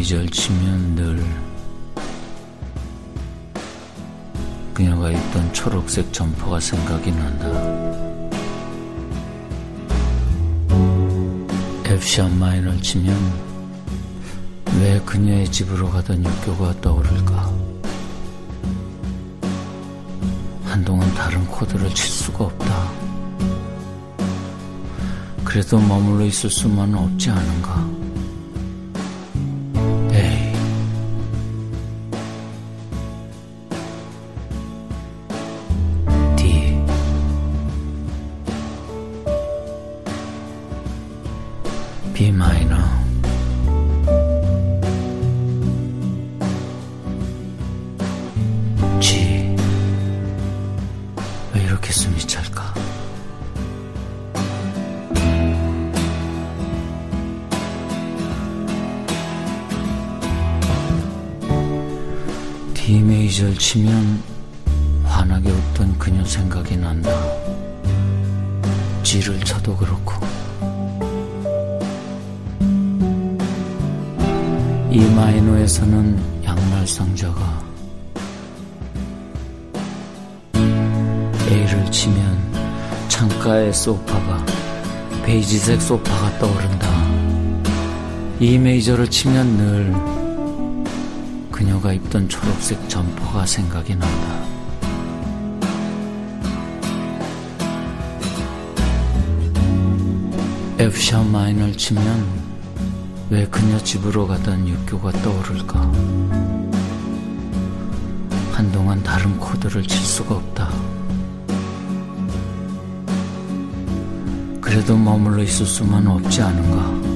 메이저를 치면 늘 그녀가 입던 초록색 점퍼가 생각이 난다. F샵 마이너를 치면 왜 그녀의 집으로 가던 육교가 떠오를까? 한동안 다른 코드를 칠 수가 없다. 그래도 머물러 있을 수만은 없지 않은가? 이지색 소파가 떠오른다. 이 메이저를 치면 늘 그녀가 입던 초록색 점퍼가 생각이 난다. F샵 마이너를 치면 왜 그녀 집으로 가던 육교가 떠오를까? 한동안 다른 코드를 칠 수가 없다. 그래도 머물러 있을 수만 없지 않은가?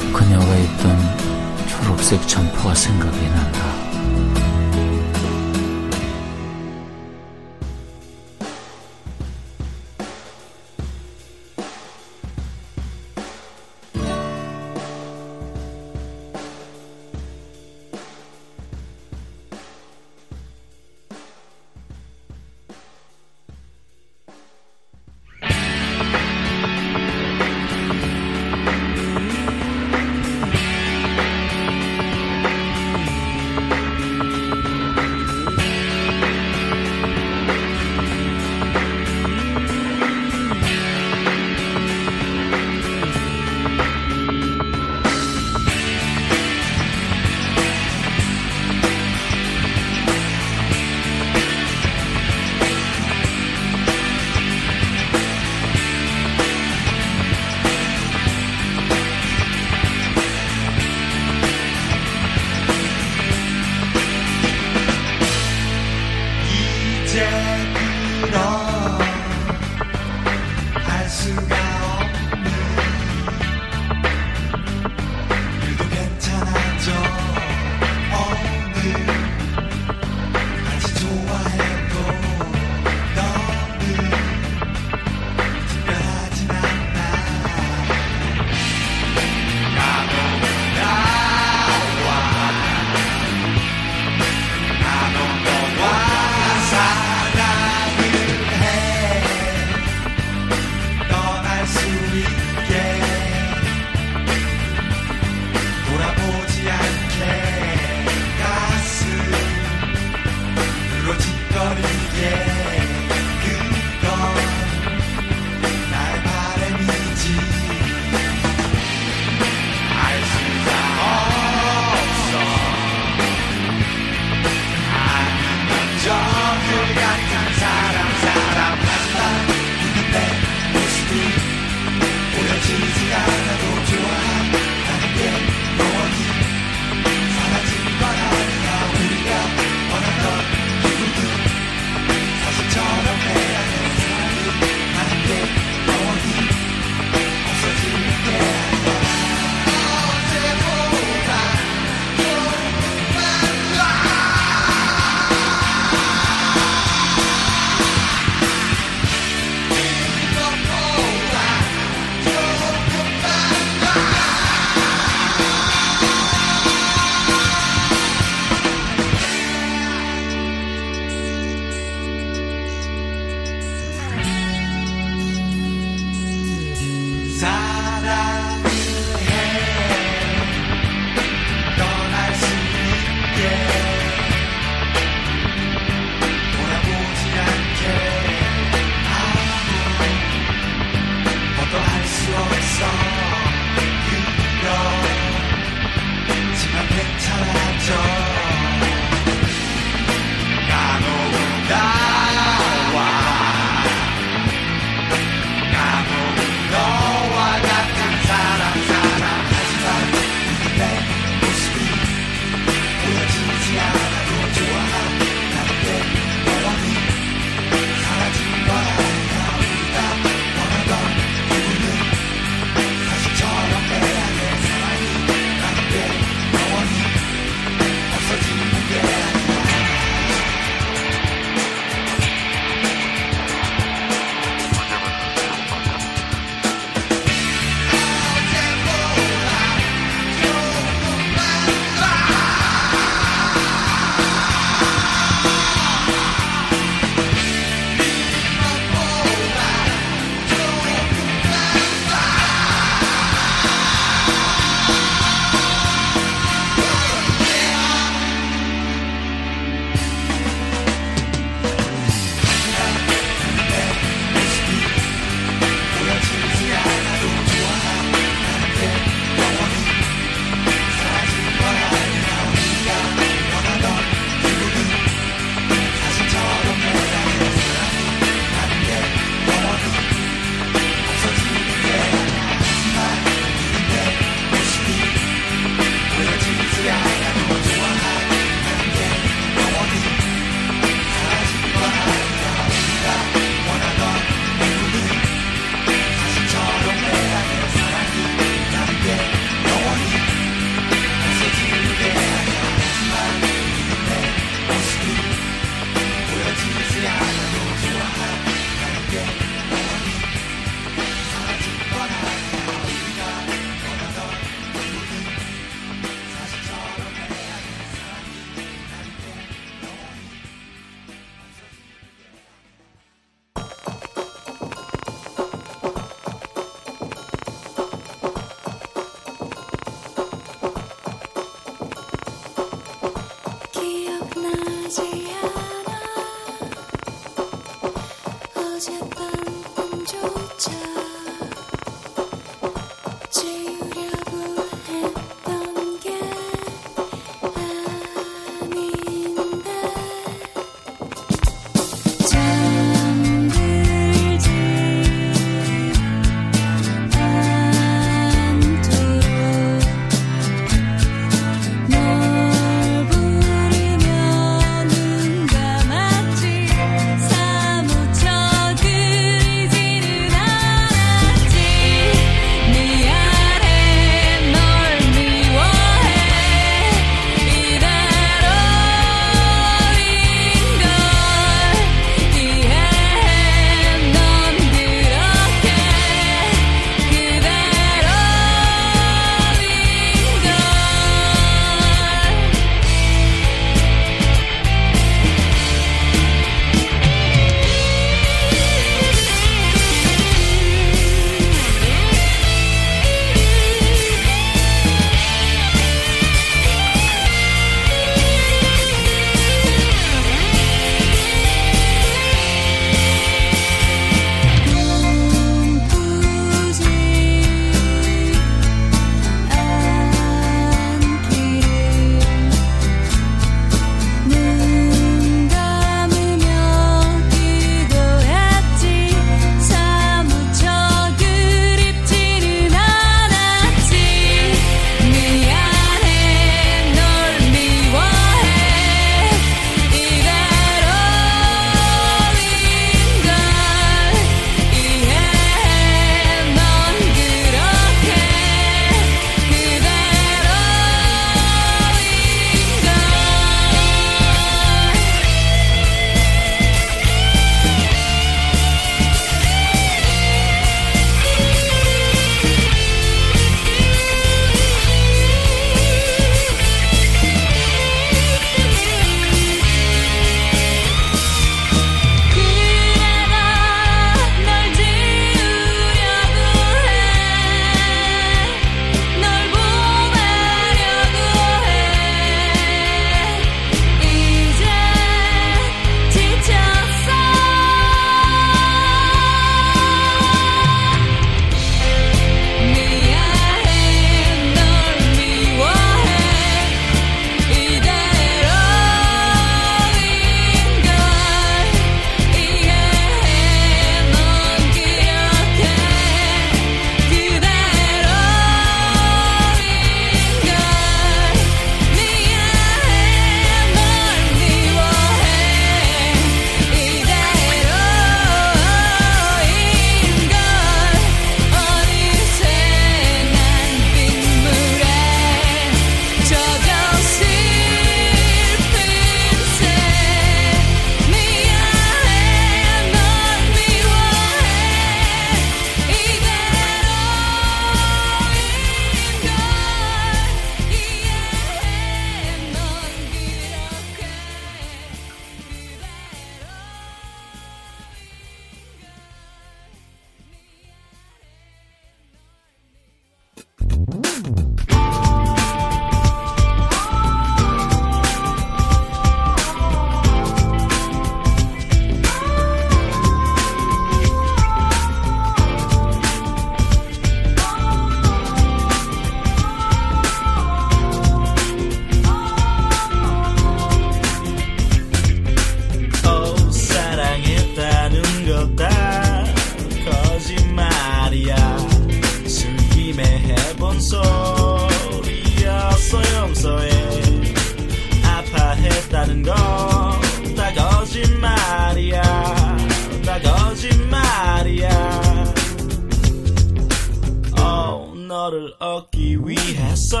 너를 얻기 위해서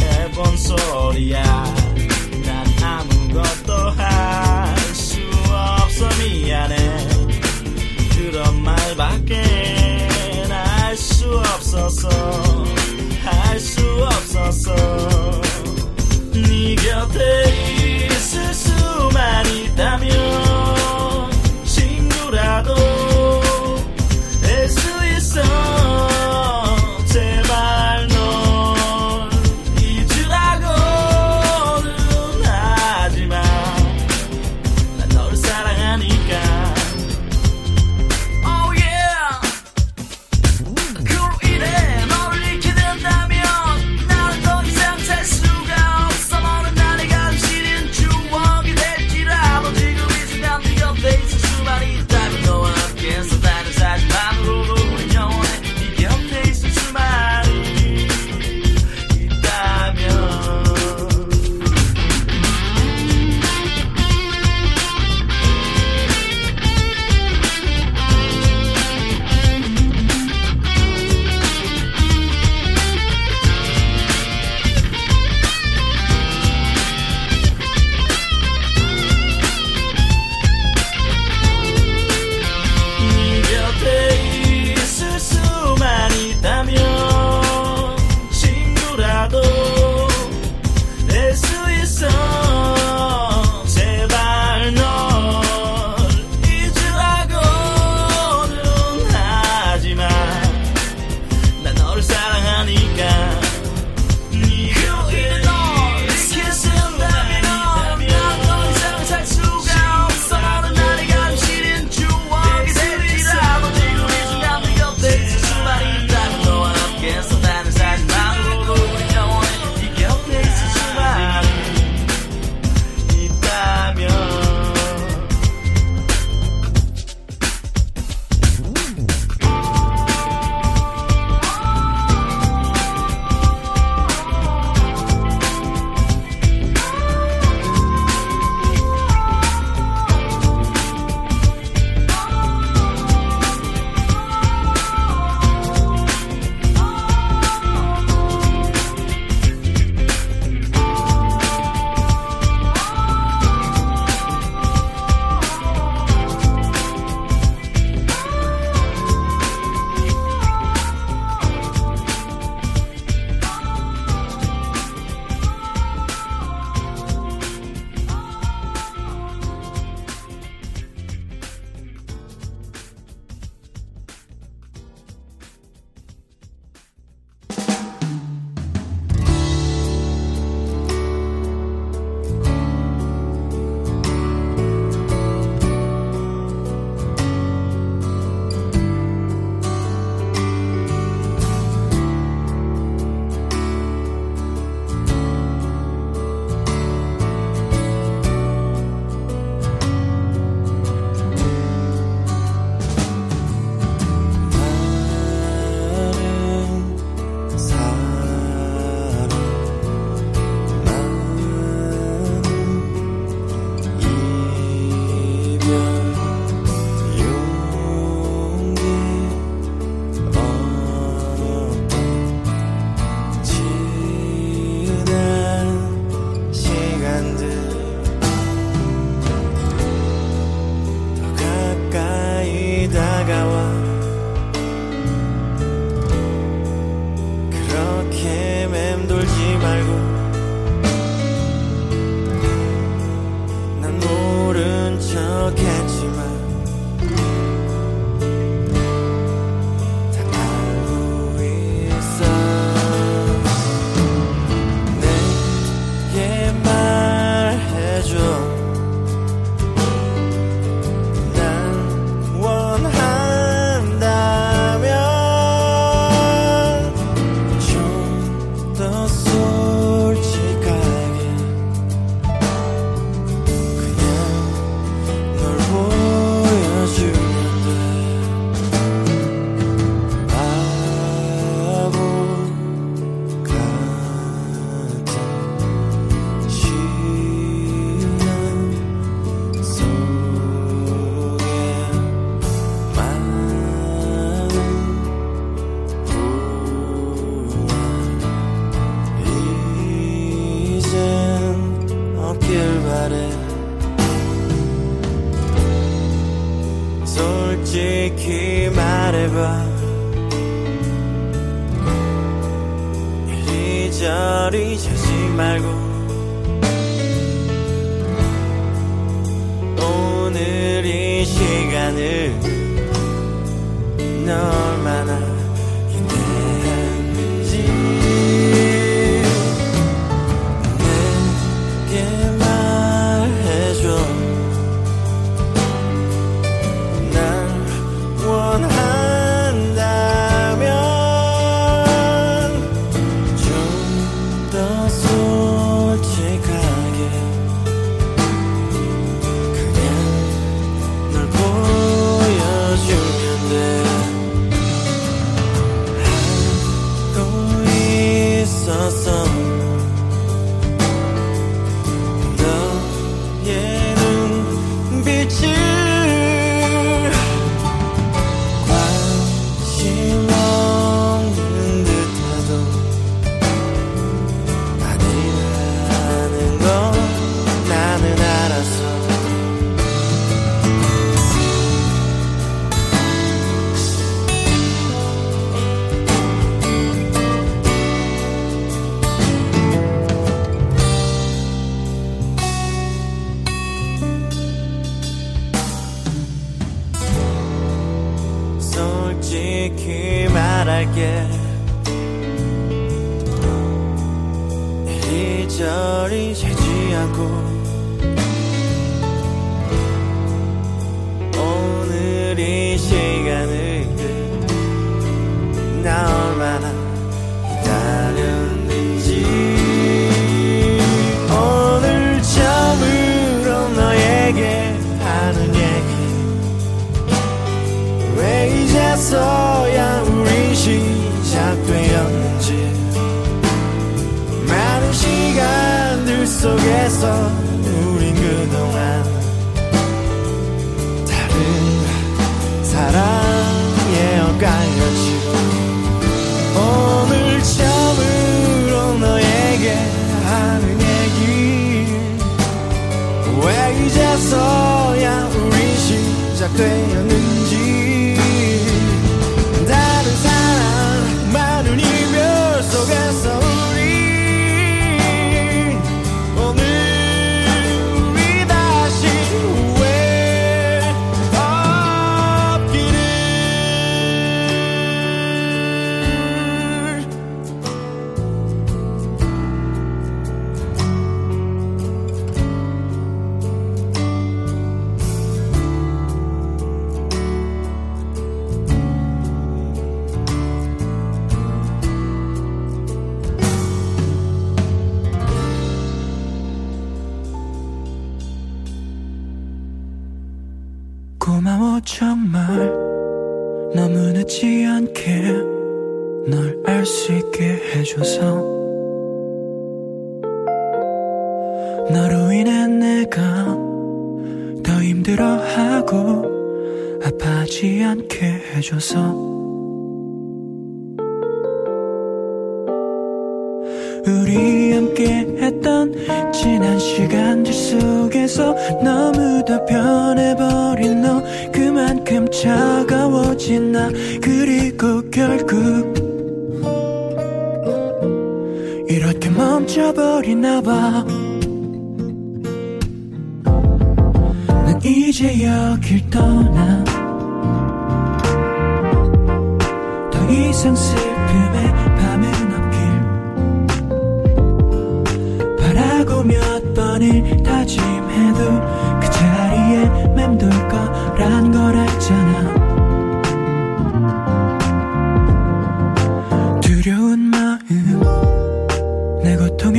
해본 소리야. 난 아무것도 할 수 없어. 미안해. 그런 말밖에 할 수 없었어 할수 없었어 네 곁에 있을 수만 있다면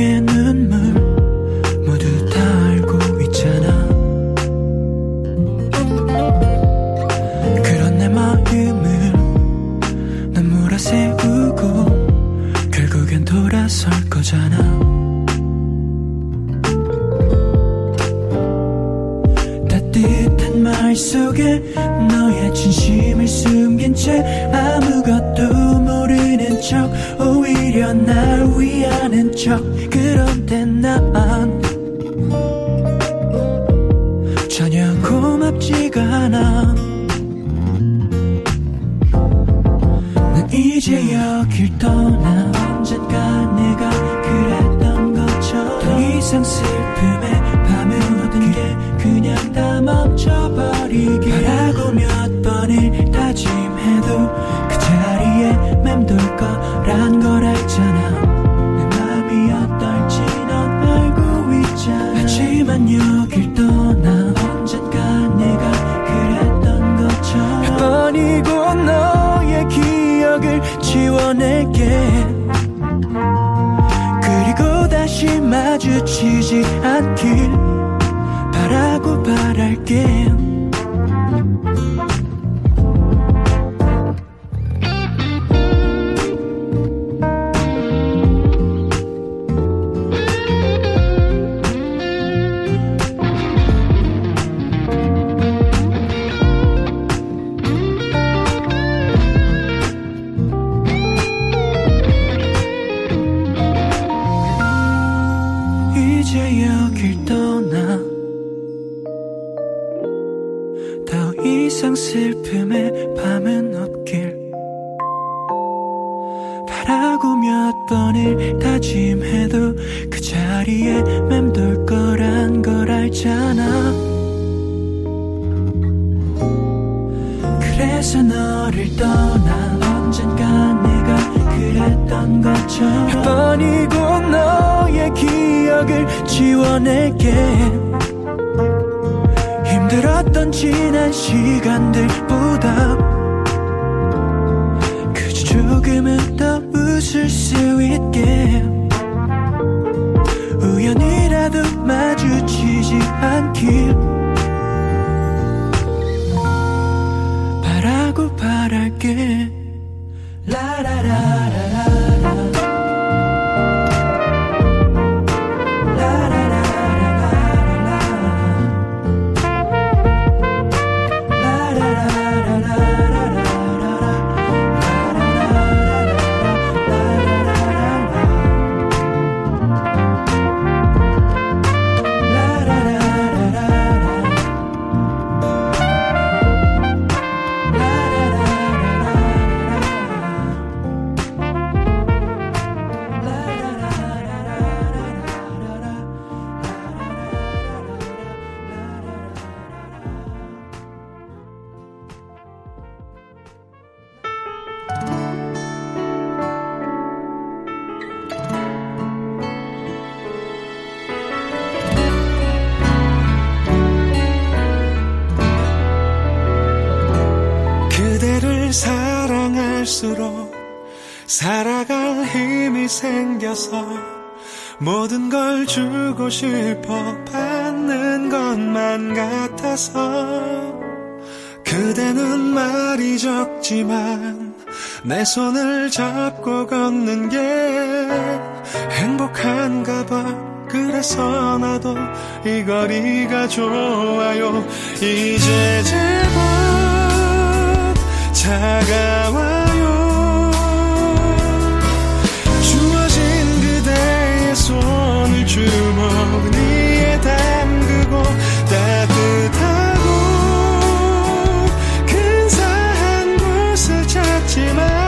내 고통 모든 걸 주고 싶어 받는 것만 같아서 그대는 말이 적지만 내 손을 잡고 걷는 게 행복한가 봐. 그래서 나도 이 거리가 좋아요. 이제 제법 차가워. 주머니에 담그고 따뜻하고 근사한 곳을 찾지만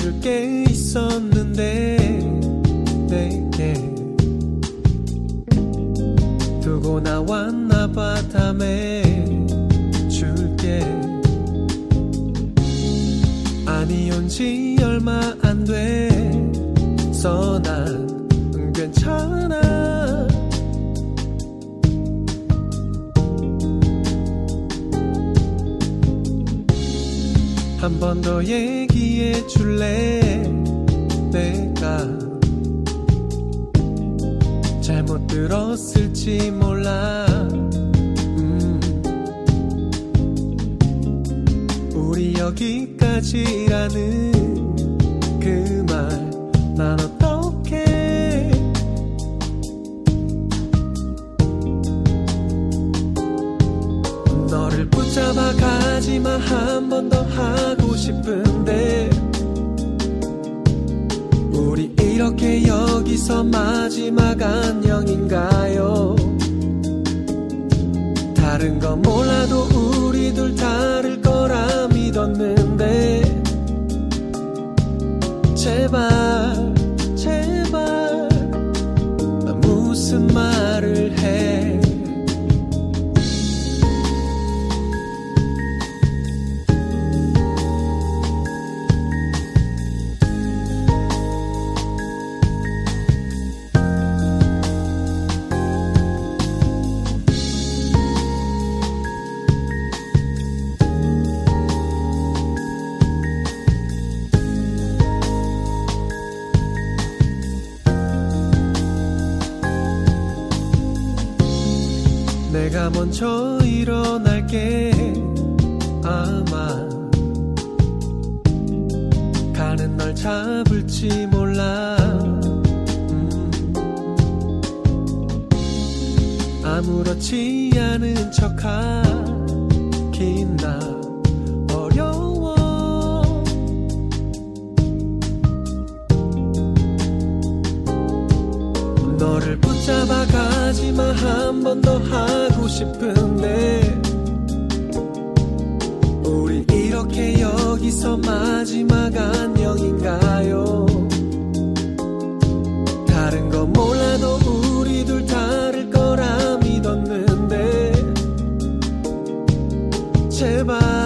해줄 게 있었는데 내게. 두고 나왔나 봐 다음에 줄게. 아니 온지 얼마 안 돼서 난 괜찮아. 한 번 더얘 기해 줄래 내가 잘못 들었을지 몰라. 음. 우리 여기까지라는 그 말 난 어떡해? 너를 붙잡아 가지마. 한번 더 하고 싶은 데 우리 이렇게 여기서 마지막 안녕인가요? 다른 건 몰라도 우리 둘 다를 거라 믿었는데 제발 내가 먼저 일어날게. 아마 가는 널 잡을지 몰라. 음. 아무렇지 않은 척하긴 나 가지마. 한 번 더 하고 싶은데 우리 이렇게 여기서 마지막 안녕인가요? 다른 건 몰라도 우리 둘 다를 거라 믿었는데 제발